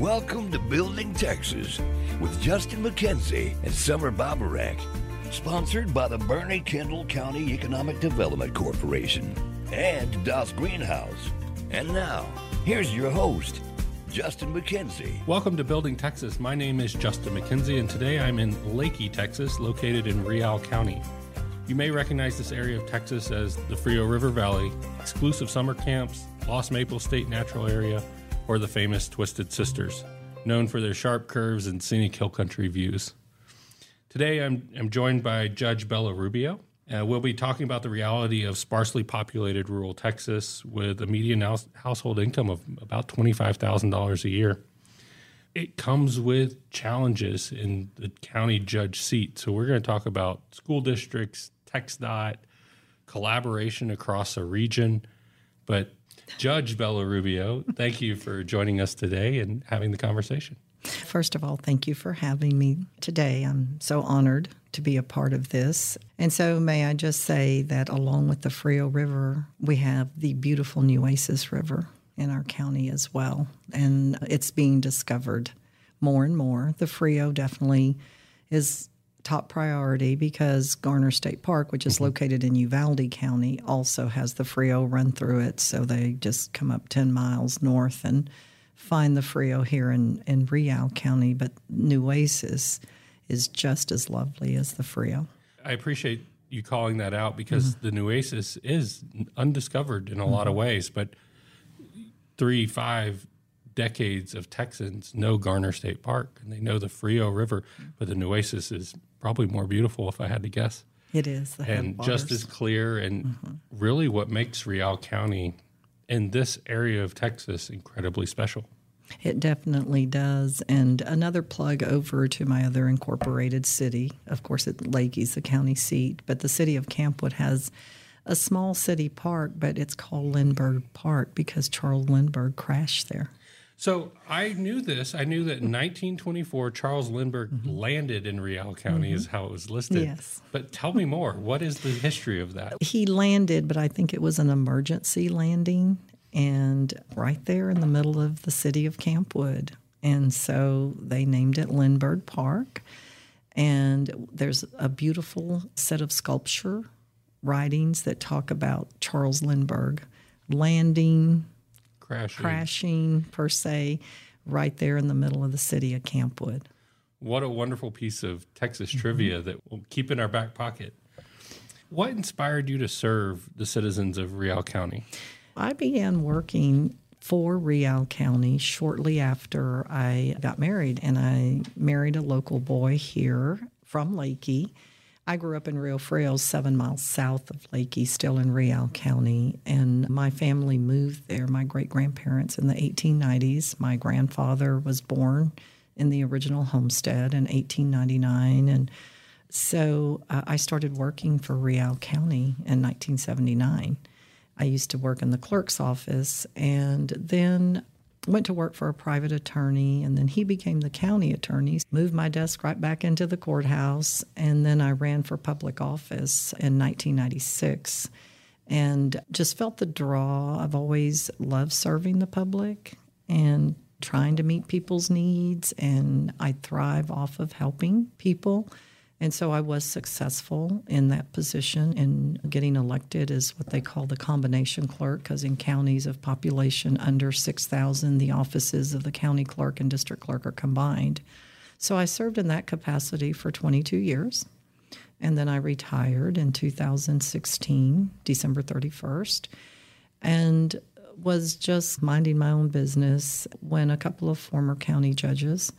Welcome to Building Texas with Justin McKenzie and Somer Baburek. Sponsored by the Boerne Kendall County Economic Development Corporation and Das Greenhouse. And now, here's your host, Justin McKenzie. Welcome to Building Texas. My name is Justin McKenzie, and today I'm in Leakey, Texas, located in Real County. You may recognize this area of Texas as the Frio River Valley, exclusive summer camps, Lost Maple State Natural Area, or the famous Twisted Sisters, known for their sharp curves and scenic hill country views. Today, I'm, I'm joined by Judge Bella Rubio. Uh, we'll be talking about the reality of sparsely populated rural Texas with a median house, household income of about $25,000 a year. It comes with challenges in the county judge seat. So, we're going to talk about school districts, TxDOT, collaboration across a region. But Judge Bella Rubio, thank you for joining us today and having the conversation. First of all, thank you for having me today. I'm so honored to be a part of this. And so, may I just say that along with the Frio River, we have the beautiful Nueces River in our county as well. And it's being discovered more and more. The Frio definitely is top priority because Garner State Park, which is mm-hmm. located in Uvalde County, also has the Frio run through it. So they just come up 10 miles north and find the Frio here in, in Real County. But Nueces is just as lovely as the Frio. I appreciate you calling that out because mm-hmm. the Nueces is undiscovered in a mm-hmm. lot of ways. But three, five decades of Texans know Garner State Park and they know the Frio River, but the Nueces is probably more beautiful if I had to guess. It is, and just as clear, and mm-hmm. really what makes Real County in this area of Texas incredibly special. It definitely does. And another plug over to my other incorporated city. Of course, it, Leakey's the county seat, but the city of Campwood has a small city park, but it's called Lindbergh Park because Charles Lindbergh crashed there. So I knew this. I knew that in 1924, Charles Lindbergh mm-hmm. landed in Real County, mm-hmm. is how it was listed. Yes. But tell me more. What is the history of that? He landed, but I think it was an emergency landing and right there in the middle of the city of Campwood. And so they named it Lindbergh Park. And there's a beautiful set of sculpture writings that talk about Charles Lindbergh landing, crashing. crashing per se, right there in the middle of the city of Campwood. What a wonderful piece of Texas mm-hmm. trivia that we'll keep in our back pocket. What inspired you to serve the citizens of Real County? I began working for Real County shortly after I got married, and I married a local boy here from Leakey I grew up in Rio Frio, seven miles south of Leakey, still in Real County, and my family moved there. My great grandparents in the 1890s. My grandfather was born in the original homestead in 1899, and so uh, I started working for Real County in 1979. I used to work in the clerk's office, and then went to work for a private attorney and then he became the county attorney moved my desk right back into the courthouse and then i ran for public office in 1996 and just felt the draw i've always loved serving the public and trying to meet people's needs and i thrive off of helping people and so I was successful in that position in getting elected as what they call the combination clerk, because in counties of population under 6,000, the offices of the county clerk and district clerk are combined. So I served in that capacity for 22 years. And then I retired in 2016, December 31st, and was just minding my own business when a couple of former county judges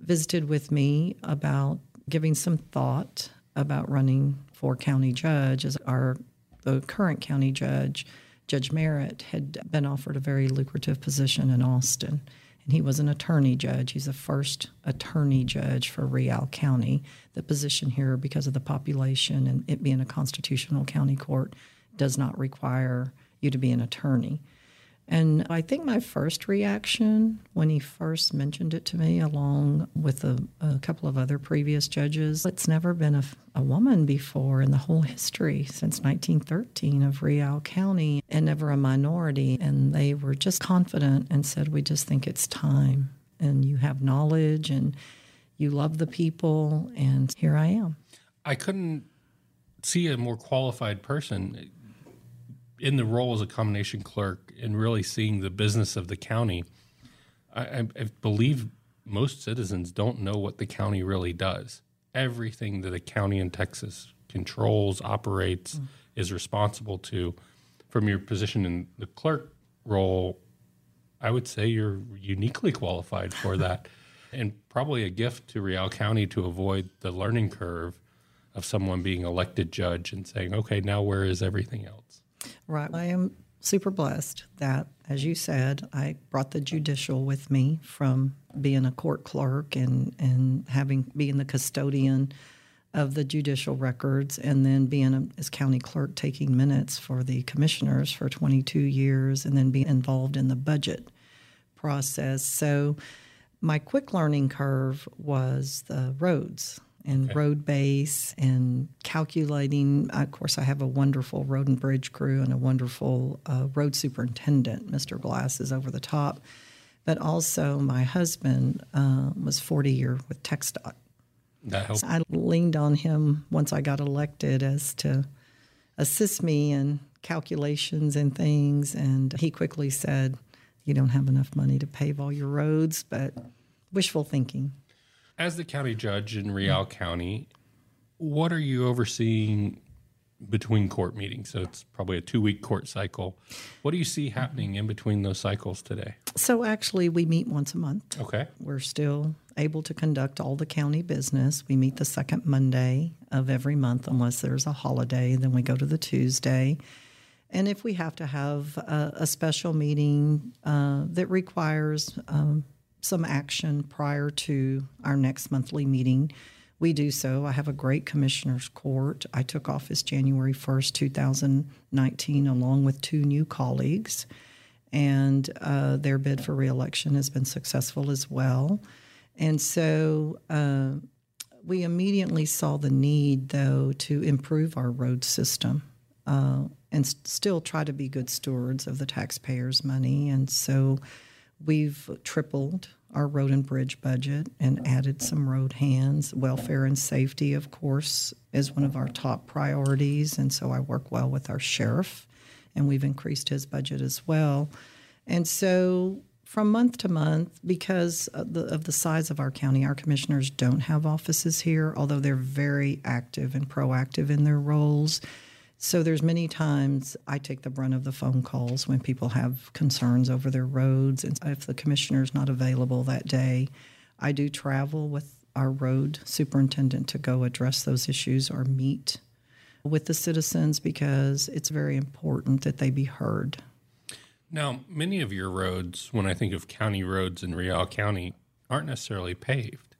visited with me about giving some thought about running for county judge as our the current county judge judge merritt had been offered a very lucrative position in austin. And he was an attorney judge. He's the first attorney judge for real county. The position here because of the population and it being a constitutional county court does not require you to be an attorney and I think my first reaction when he first mentioned it to me, along with a, a couple of other previous judges, it's never been a, a, woman before in the whole history since 1913 of Real County, and never a minority. And they were just confident and said, We just think it's time. and you have knowledge and you love the people. And here I am. I couldn't see a more qualified person in the role as a combination clerk and really seeing the business of the county. I, I, I believe most citizens don't know what the county really does. Everything that a county in Texas controls, operates, mm. is responsible to. From your position in the clerk role, I would say you're uniquely qualified for that, and probably a gift to Real County to avoid the learning curve of someone being elected judge and saying, okay, now where is everything else? Right. I am super blessed that, as you said, I brought the judicial with me from being a court clerk and, and having being the custodian of the judicial records and then being a, as county clerk taking minutes for the commissioners for 22 years and then being involved in the budget process. So my quick learning curve was the roads and okay. road base and calculating. Of course, I have a wonderful road and bridge crew and a wonderful uh, road superintendent. Mr. Glass is over the top. But also, my husband uh, was 40 year with TxDOT. That helped. So I leaned on him once I got elected as to assist me in calculations and things. And he quickly said, You don't have enough money to pave all your roads, but wishful thinking. As the county judge in Real County, what are you overseeing between court meetings? So it's probably a two week court cycle. What do you see happening in between those cycles today? So actually, we meet once a month. Okay. We're still able to conduct all the county business. We meet the second Monday of every month, unless there's a holiday. Then we go to the Tuesday. And if we have to have a, a special meeting uh, that requires um, some action prior to our next monthly meeting, we do so. I have a great commissioner's court. I took office January 1st, 2019, along with two new colleagues, and uh, their bid for reelection has been successful as well. And so uh, we immediately saw the need, though, to improve our road system. Uh, and still try to be good stewards of the taxpayers' money. And so we've tripled our road and bridge budget and added some road hands. Welfare and safety, of course, is one of our top priorities, and so I work well with our sheriff, and we've increased his budget as well. And so from month to month, because of the, of the size of our county, our commissioners don't have offices here, although they're very active and proactive in their roles. So there's many times I take the brunt of the phone calls when people have concerns over their roads, and if the commissioner's not available that day, I do travel with our road superintendent to go address those issues or meet with the citizens because it's very important that they be heard. Now, many of your roads, when I think of county roads in Real County, aren't necessarily paved.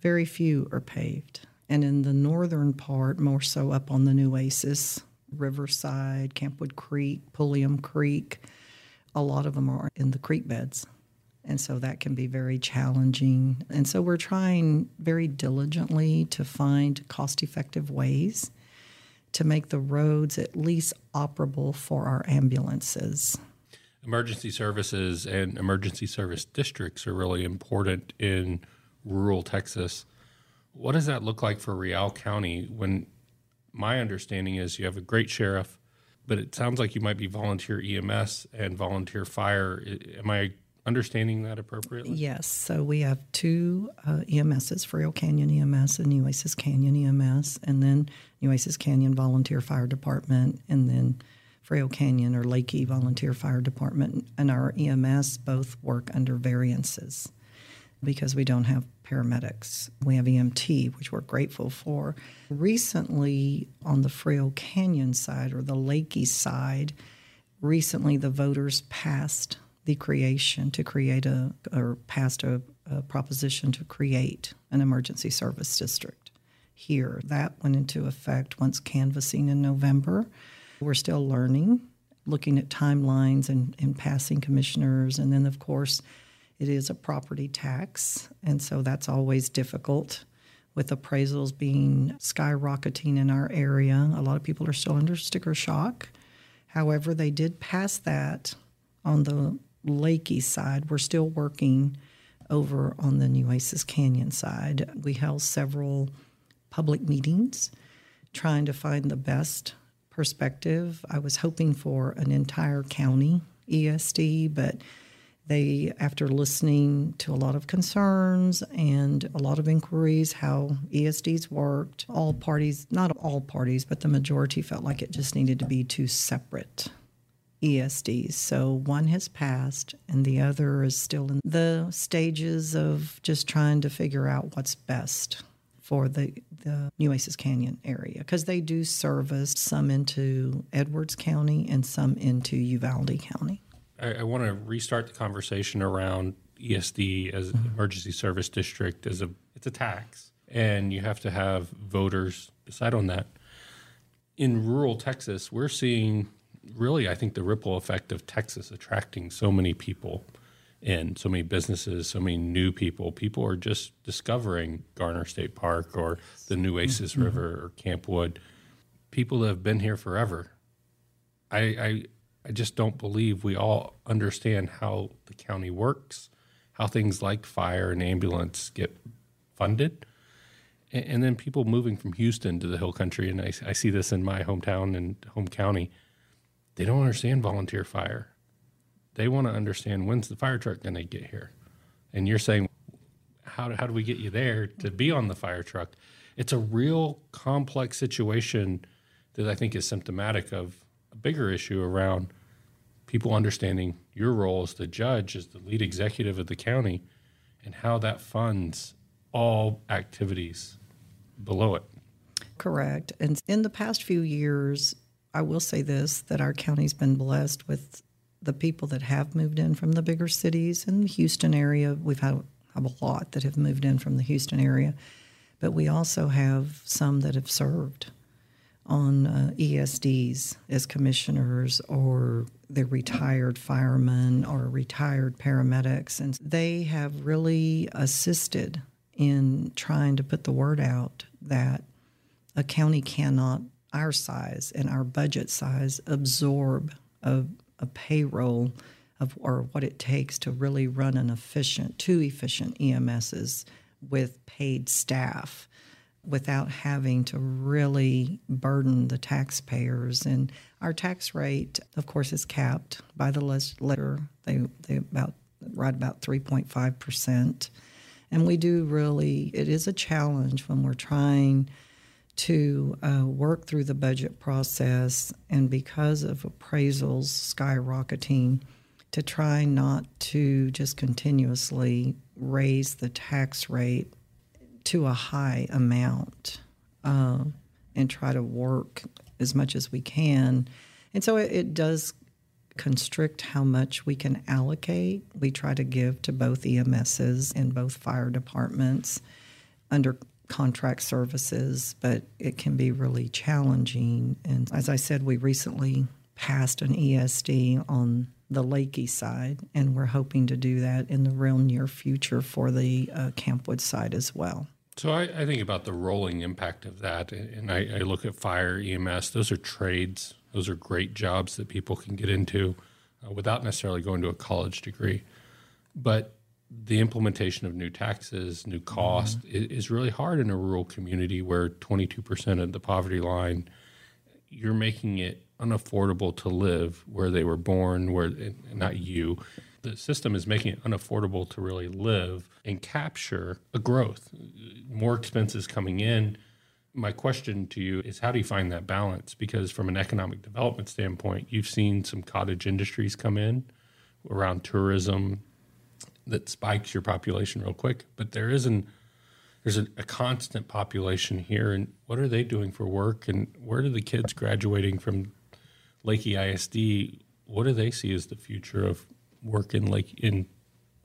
Very few are paved. And in the northern part, more so up on the Nueces Riverside, Campwood Creek, Pulliam Creek. A lot of them are in the creek beds. And so that can be very challenging. And so we're trying very diligently to find cost effective ways to make the roads at least operable for our ambulances. Emergency services and emergency service districts are really important in rural Texas. What does that look like for Real County when my understanding is you have a great sheriff, but it sounds like you might be volunteer EMS and volunteer fire. Am I understanding that appropriately? Yes. So we have two uh, EMSs, Frio Canyon EMS and Nueces Canyon EMS, and then Nueces Canyon Volunteer Fire Department, and then Frio Canyon or Leakey Volunteer Fire Department. And our EMS both work under variances because we don't have paramedics. We have EMT, which we're grateful for. Recently, on the Frio Canyon side or the Leakey side, recently the voters passed the creation to create a, or passed a, a proposition to create an emergency service district here. That went into effect once canvassing in November. We're still learning, looking at timelines and, and passing commissioners, and then, of course, it is a property tax, and so that's always difficult with appraisals being skyrocketing in our area. A lot of people are still under sticker shock. However, they did pass that on the Leakey side. We're still working over on the Nueces Canyon side. We held several public meetings trying to find the best perspective. I was hoping for an entire county ESD, but they, after listening to a lot of concerns and a lot of inquiries, how ESDs worked, all parties, not all parties, but the majority felt like it just needed to be two separate ESDs. So one has passed, and the other is still in the stages of just trying to figure out what's best for the, the Nueces Canyon area because they do service some into Edwards County and some into Uvalde County. I, I want to restart the conversation around ESD as mm-hmm. emergency service district as a it's a tax, and you have to have voters decide on that. In rural Texas, we're seeing really, I think, the ripple effect of Texas attracting so many people and so many businesses, so many new people. People are just discovering Garner State Park or the Nueces mm-hmm. River or Camp Wood. People that have been here forever. I, I I just don't believe we all understand how the county works, how things like fire and ambulance get funded. And, and then people moving from Houston to the Hill Country, and I, I see this in my hometown and home county, they don't understand volunteer fire. They want to understand when's the fire truck going to get here. And you're saying, how do, how do we get you there to be on the fire truck? It's a real complex situation that I think is symptomatic of a bigger issue around people understanding your role as the judge, as the lead executive of the county, and how that funds all activities below it. Correct. And in the past few years, I will say this that our county's been blessed with the people that have moved in from the bigger cities in the Houston area. We've had have a lot that have moved in from the Houston area, but we also have some that have served on uh, ESDs as commissioners or they're retired firemen or retired paramedics. And they have really assisted in trying to put the word out that a county cannot, our size and our budget size, absorb a, a payroll of or what it takes to really run an efficient, two efficient EMSs with paid staff without having to really burden the taxpayers. And our tax rate, of course, is capped by the legislature. They they about right about three point five percent, and we do really. It is a challenge when we're trying to uh, work through the budget process, and because of appraisals skyrocketing, to try not to just continuously raise the tax rate to a high amount uh, and try to work as much as we can. And so it, it, does constrict how much we can allocate. We try to give to both EMSs and both fire departments under contract services, but it can be really challenging. And as I said, we recently passed an ESD on the Leakey side, and we're hoping to do that in the real near future for the uh, Campwood side as well. So I, I, think about the rolling impact of that, and I, I, look at fire, EMS. Those are trades. Those are great jobs that people can get into uh, without necessarily going to a college degree. But the implementation of new taxes, new cost, mm-hmm. is, is really hard in a rural community where 22% of the poverty line, you're making it unaffordable to live where they were born, where not you. The system is making it unaffordable to really live and capture a growth, more expenses coming in. My question to you is how do you find that balance? Because from an economic development standpoint, you've seen some cottage industries come in around tourism that spikes your population real quick, but there isn't there's a, a, constant population here and what are they doing for work and where are the kids graduating from Leakey ISD what do they see as the future of work in Lake in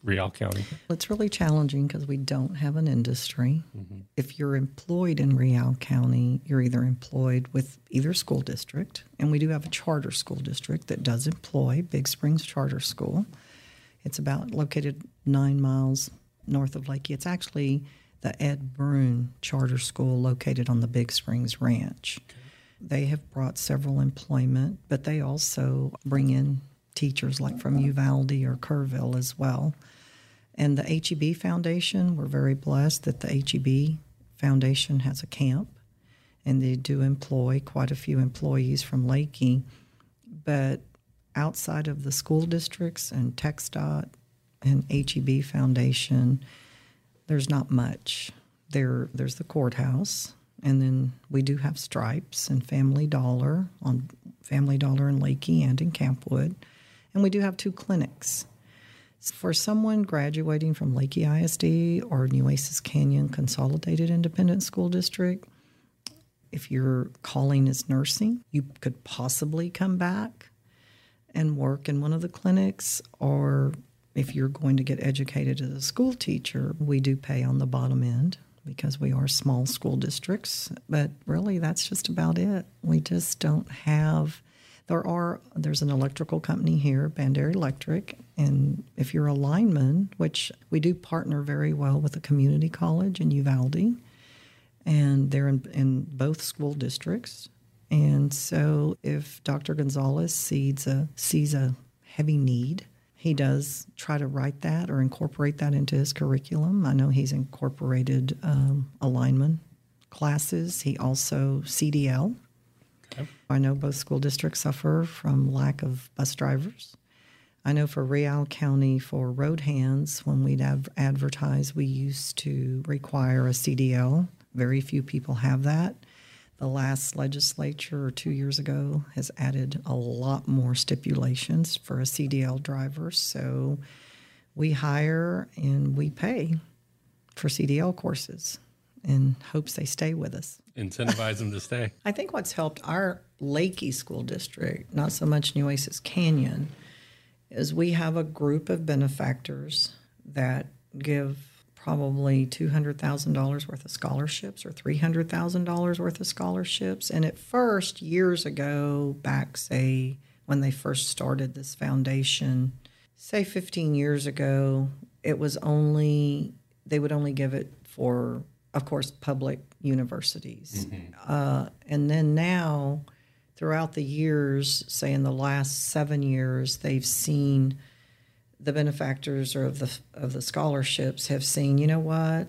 Real County? It's really challenging because we don't have an industry. Mm-hmm. If you're employed in Real County, you're either employed with either school district, and we do have a charter school district that does employ Big Springs Charter School. It's about located nine miles north of Leakey. It's actually the Ed Brune Charter School located on the Big Springs Ranch. Okay. They have brought several employment, but they also bring in teachers like from Uvalde or Kerrville as well. And the HEB Foundation, we're very blessed that the HEB Foundation has a camp and they do employ quite a few employees from Leakey. But outside of the school districts and TxDOT and HEB Foundation, there's not much. There, there's the courthouse, and then we do have Stripes and Family Dollar on Family Dollar in Leakey and in Campwood, and we do have two clinics. For someone graduating from Leakey ISD or Nueces Canyon Consolidated Independent School District, if your calling is nursing, you could possibly come back and work in one of the clinics, or if you're going to get educated as a school teacher, we do pay on the bottom end because we are small school districts. But really, that's just about it. We just don't have. There are there's an electrical company here, Bandera Electric, and if you're a lineman, which we do partner very well with a community college in Uvalde, and they're in, in both school districts. And so, if Dr. Gonzalez sees a sees a heavy need, he does try to write that or incorporate that into his curriculum. I know he's incorporated um, alignment classes. He also CDL. Okay. I know both school districts suffer from lack of bus drivers. I know for Real County, for road hands, when we'd advertise, we used to require a CDL. Very few people have that. The last legislature, two years ago, has added a lot more stipulations for a CDL driver. So we hire and we pay for CDL courses in hopes they stay with us. Incentivize them to stay. I think what's helped our Leakey School District, not so much Nueces Canyon, is we have a group of benefactors that give probably $200,000 worth of scholarships or $300,000 worth of scholarships. And at first, years ago, back, say, when they first started this foundation, say 15 years ago, it was only, they would only give it for, of course, public universities. Mm-hmm. Uh, and then now, throughout the years, say in the last seven years, they've seen the benefactors or of the of the scholarships have seen, you know what,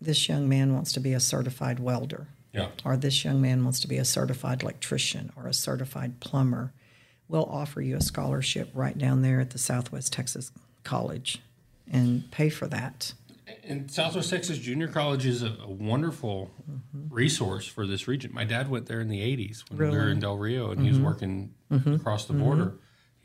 this young man wants to be a certified welder, yeah. or this young man wants to be a certified electrician or a certified plumber. We'll offer you a scholarship right down there at the Southwest Texas College, and pay for that. And Southwest Texas Junior College is a, a wonderful mm-hmm. resource for this region. My dad went there in the '80s when really? we were in Del Rio, and mm-hmm. he was mm-hmm. working mm-hmm. across the border mm-hmm.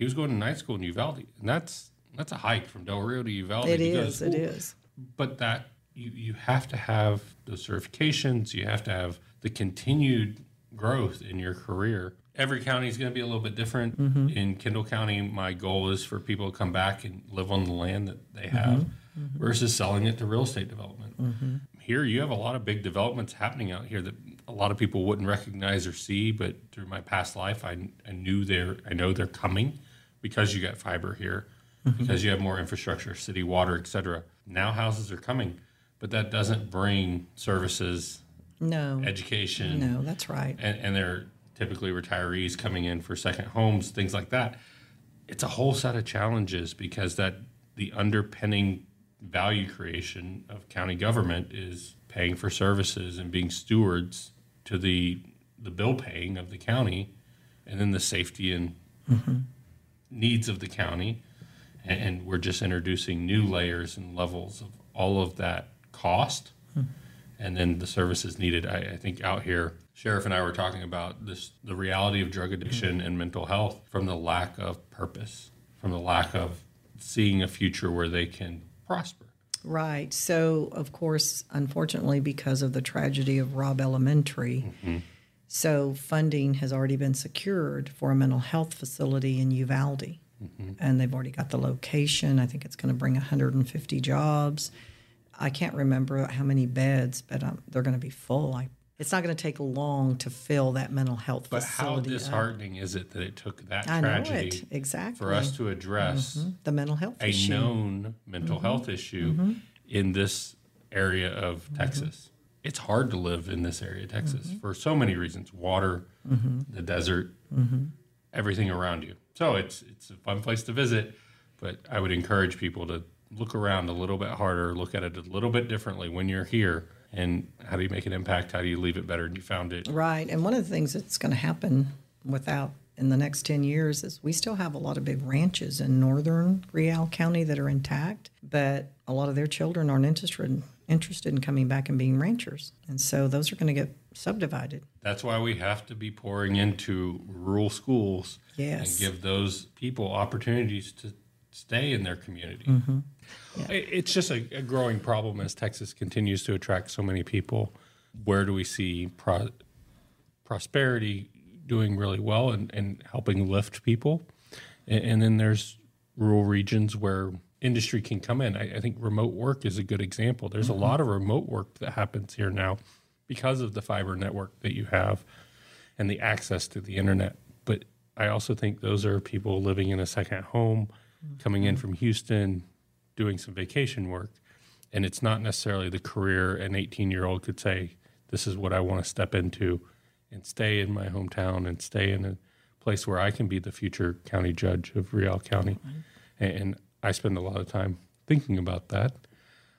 He was going to night school in Uvalde, and that's that's a hike from Del Rio to Uvalde. It is. It is. But that you you have to have those certifications. You have to have the continued growth in your career. Every county is going to be a little bit different. Mm-hmm. In Kendall County, my goal is for people to come back and live on the land that they have mm-hmm. mm-hmm. versus selling it to real estate development. Mm-hmm. Here, you have a lot of big developments happening out here that a lot of people wouldn't recognize or see, but through my past life, I, I knew they're, I know they're coming because you got fiber here, mm-hmm. because you have more infrastructure, city water, etc. Now houses are coming, but that doesn't bring services, no education. No, that's right. And, and they're typically retirees coming in for second homes, things like that. It's a whole set of challenges because that the underpinning value creation of county government is paying for services and being stewards to the the bill paying of the county, and then the safety and mm-hmm. Needs of the county. And, and, we're just introducing new layers and levels of all of that cost, mm-hmm. and then the services needed. I, I, think out here, sheriff and I were talking about this: the reality of drug addiction mm-hmm. and mental health from the lack of purpose, from the lack of seeing a future where they can prosper. Right. So, of course, unfortunately, because of the tragedy of Robb Elementary, mm-hmm. So funding has already been secured for a mental health facility in Uvalde. Mm-hmm. And they've already got the location. I think it's going to bring 150 jobs. I can't remember how many beds, but um, they're going to be full. I, it's not going to take long to fill that mental health but facility. But how disheartening up. is it that it took that I tragedy exactly. for us to address mm-hmm. the mental health issue? a issue. known mental mm-hmm. health issue mm-hmm. in this area of mm-hmm. Texas? It's hard to live in this area of Texas mm-hmm. for so many reasons: water, mm-hmm. the desert, everything around you. So it's it's a fun place to visit, but I would encourage people to look around a little bit harder, look at it a little bit differently when you're here, and how do you make an impact? How do you leave it better than you found it? Right. And one of the things that's going to happen without in the next 10 years is we still have a lot of big ranches in northern Real County that are intact, but a lot of their children aren't interested interested in coming back and being ranchers. And so those are going to get subdivided. That's why we have to be pouring into rural schools Yes. and give those people opportunities to stay in their community. Mm-hmm. I- It's just a, a growing problem as Texas continues to attract so many people. Where do we see pro- prosperity doing really well and, and helping lift people? And, and then there's rural regions where industry can come in. I, I think remote work is a good example. There's a mm-hmm. lot of remote work that happens here now because of the fiber network that you have and the access to the internet. But I also think those are people living in a second home, mm-hmm. coming in from Houston, doing some vacation work. And it's not necessarily the career an 18 year old could say, This is what I want to step into and stay in my hometown and stay in a place where I can be the future county judge of Real County. And, and I spend a lot of time thinking about that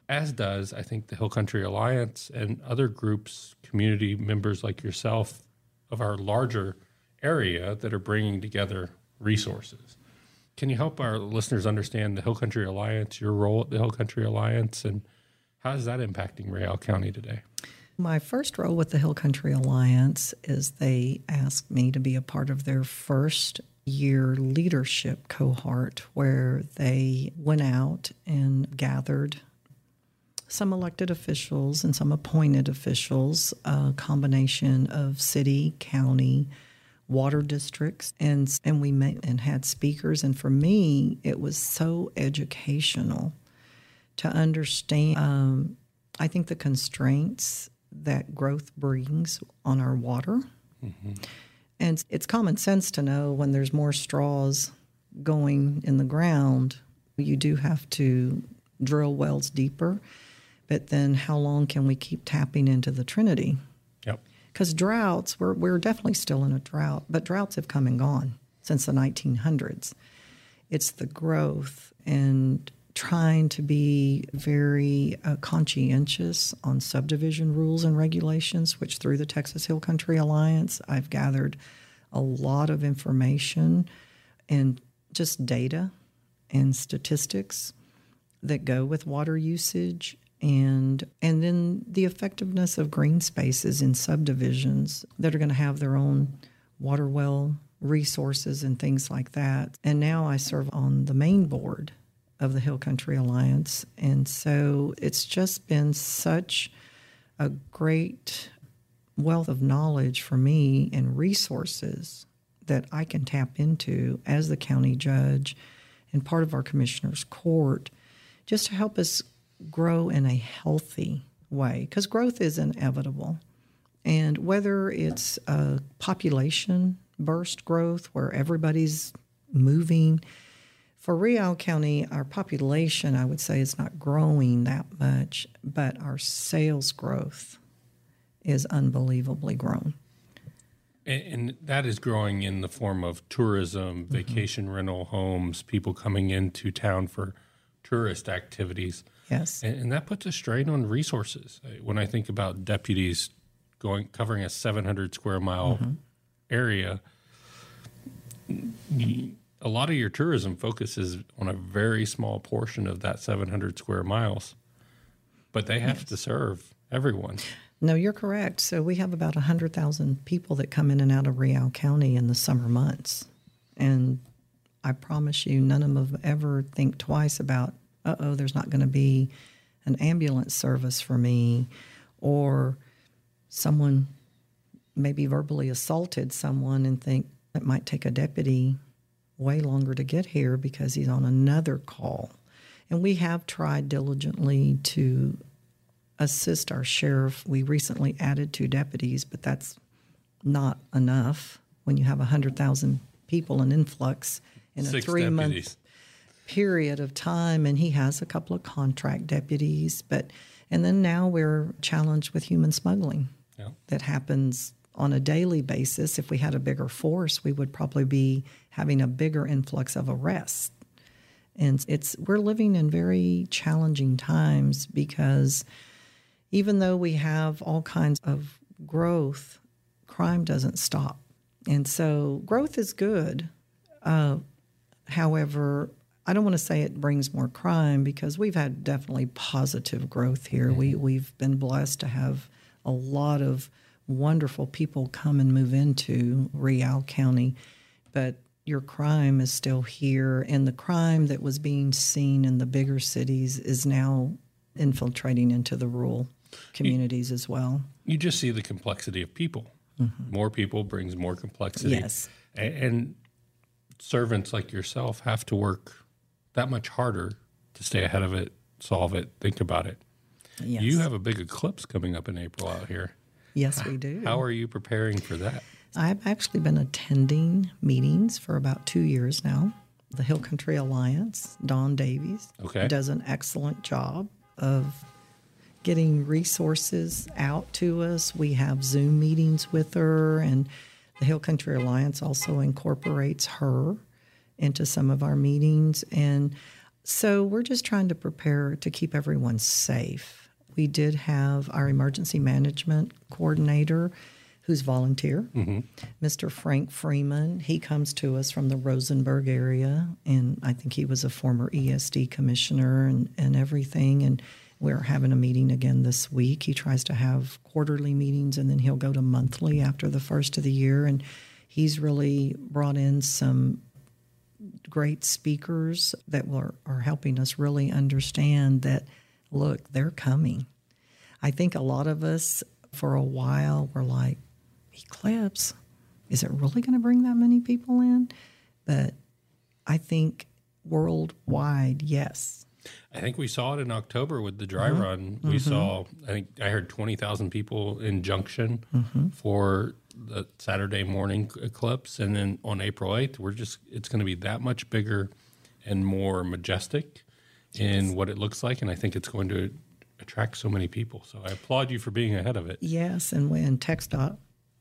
as does I think the Hill Country Alliance and other groups, community members like yourself of our larger area that are bringing together resources. Can you help our listeners understand the Hill Country Alliance, your role at the Hill Country Alliance, and how is that impacting Real County today? My first role with the Hill Country Alliance is they asked me to be a part of their first year leadership cohort where they went out and gathered some elected officials and some appointed officials, a combination of city, county, water districts, and and we met and had speakers. And for me, it was so educational to understand. Um, I think the constraints that growth brings on our water, and it's common sense to know when there's more straws going in the ground, you do have to drill wells deeper. But then, how long can we keep tapping into the Trinity? Yep. Because droughts, we're, we're definitely still in a drought, but droughts have come and gone since the 1900s. It's the growth and trying to be very uh, conscientious on subdivision rules and regulations, which through the Texas Hill Country Alliance, I've gathered a lot of information and just data and statistics that go with water usage and and then the effectiveness of green spaces in subdivisions that are going to have their own water well resources and things like that. And now I serve on the main board of the Hill Country Alliance and so it's just been such a great wealth of knowledge for me and resources that I can tap into as the county judge and part of our commissioner's court just to help us grow in a healthy way because growth is inevitable. And whether it's a population burst growth where everybody's moving, for Real County, our population, I would say, is not growing that much, but our sales growth is unbelievably grown. And, and that is growing in the form of tourism, mm-hmm. vacation rental homes, people coming into town for tourist activities. Yes. And, and that puts a strain on resources. When I think about deputies going covering a 700 square mile mm-hmm. area, y- a lot of your tourism focuses on a very small portion of that 700 square miles, but they have to serve everyone. No, you're correct. So we have about 100,000 people that come in and out of Real County in the summer months. And I promise you, none of them ever think twice about, uh oh, there's not going to be an ambulance service for me, or someone maybe verbally assaulted someone and think it might take a deputy way longer to get here because he's on another call. And we have tried diligently to assist our sheriff. We recently added two deputies, but that's not enough when you have 100,000 people in influx in a Six three month period of time. And he has a couple of contract deputies. But, and then now we're challenged with human smuggling Yeah. that happens on a daily basis. If we had a bigger force, we would probably be having a bigger influx of arrests. And it's we're living in very challenging times because even though we have all kinds of growth, crime doesn't stop. And so growth is good. Uh, however, I don't want to say it brings more crime because we've had definitely positive growth here. Mm-hmm. We we've been blessed to have a lot of wonderful people come and move into Real County, but your crime is still here, and the crime that was being seen in the bigger cities is now infiltrating into the rural communities you, as well. You just see the complexity of people. Mm-hmm. More people brings more complexity. Yes, and, and servants like yourself have to work that much harder to stay ahead of it, solve it, think about it. Yes. You have a big eclipse coming up in April out here. Yes, we do. How are you preparing for that? I've actually been attending meetings for about two years now. The Hill Country Alliance, Don Davies, okay. does an excellent job of getting resources out to us. We have Zoom meetings with her, and the Hill Country Alliance also incorporates her into some of our meetings. And so we're just trying to prepare to keep everyone safe. We did have our emergency management coordinator who's volunteer, mm-hmm. Mr. Frank Freeman. He comes to us from the Rosenberg area, and I think he was a former ESD commissioner and, and everything. And we're having a meeting again this week. He tries to have quarterly meetings, and then he'll go to monthly after the first of the year. And he's really brought in some great speakers that were, are helping us really understand that, look, they're coming. I think a lot of us, for a while, were like, Eclipse, is it really going to bring that many people in? But I think worldwide, yes. I think we saw it in October with the dry mm-hmm. run. We mm-hmm. saw, I think I heard 20,000 people in Junction mm-hmm. for the Saturday morning eclipse, and then on April eighth, we're just it's going to be that much bigger and more majestic in what it looks like, and I think it's going to attract so many people. So I applaud you for being ahead of it. Yes, and when TxDOT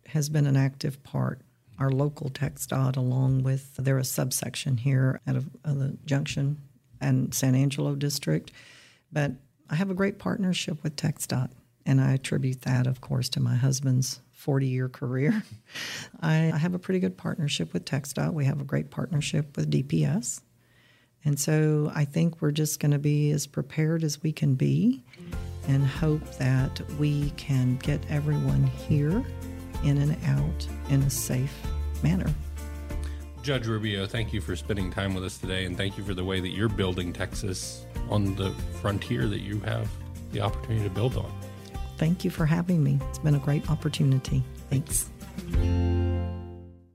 has been an active part, our local TxDOT, along with they're a subsection here out of, of the Junction and San Angelo district, but I have a great partnership with TxDOT, and I attribute that, of course, to my husband's 40 year career. I, have a pretty good partnership with TxDOT. We have a great partnership with DPS. And so I think we're just going to be as prepared as we can be and hope that we can get everyone here in and out in a safe manner. Judge Rubio, thank you for spending time with us today, and thank you for the way that you're building Texas on the frontier that you have the opportunity to build on. Thank you for having me. It's been a great opportunity. Thanks.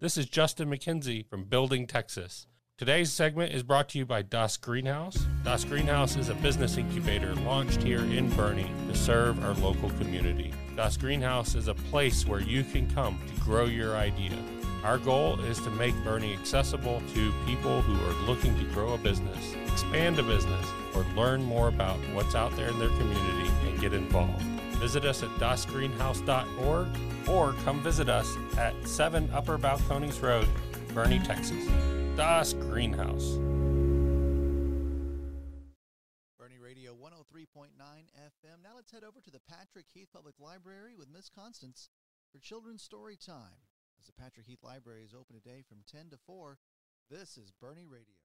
This is Justin McKenzie from Building Texas. Today's segment is brought to you by Das Greenhouse. Das Greenhouse is a business incubator launched here in Boerne to serve our local community. Das Greenhouse is a place where you can come to grow your idea. Our goal is to make Boerne accessible to people who are looking to grow a business, expand a business, or learn more about what's out there in their community and get involved. Visit us at dasgreenhouse.org or come visit us at 7 Upper Balcones Road, Boerne, Texas. Das Greenhouse. Boerne Radio 103.9 FM. Now let's head over to the Patrick Heath Public Library with Miss Constance for Children's Story Time. As the Patrick Heath Library is open today from 10 to 4, this is Boerne Radio.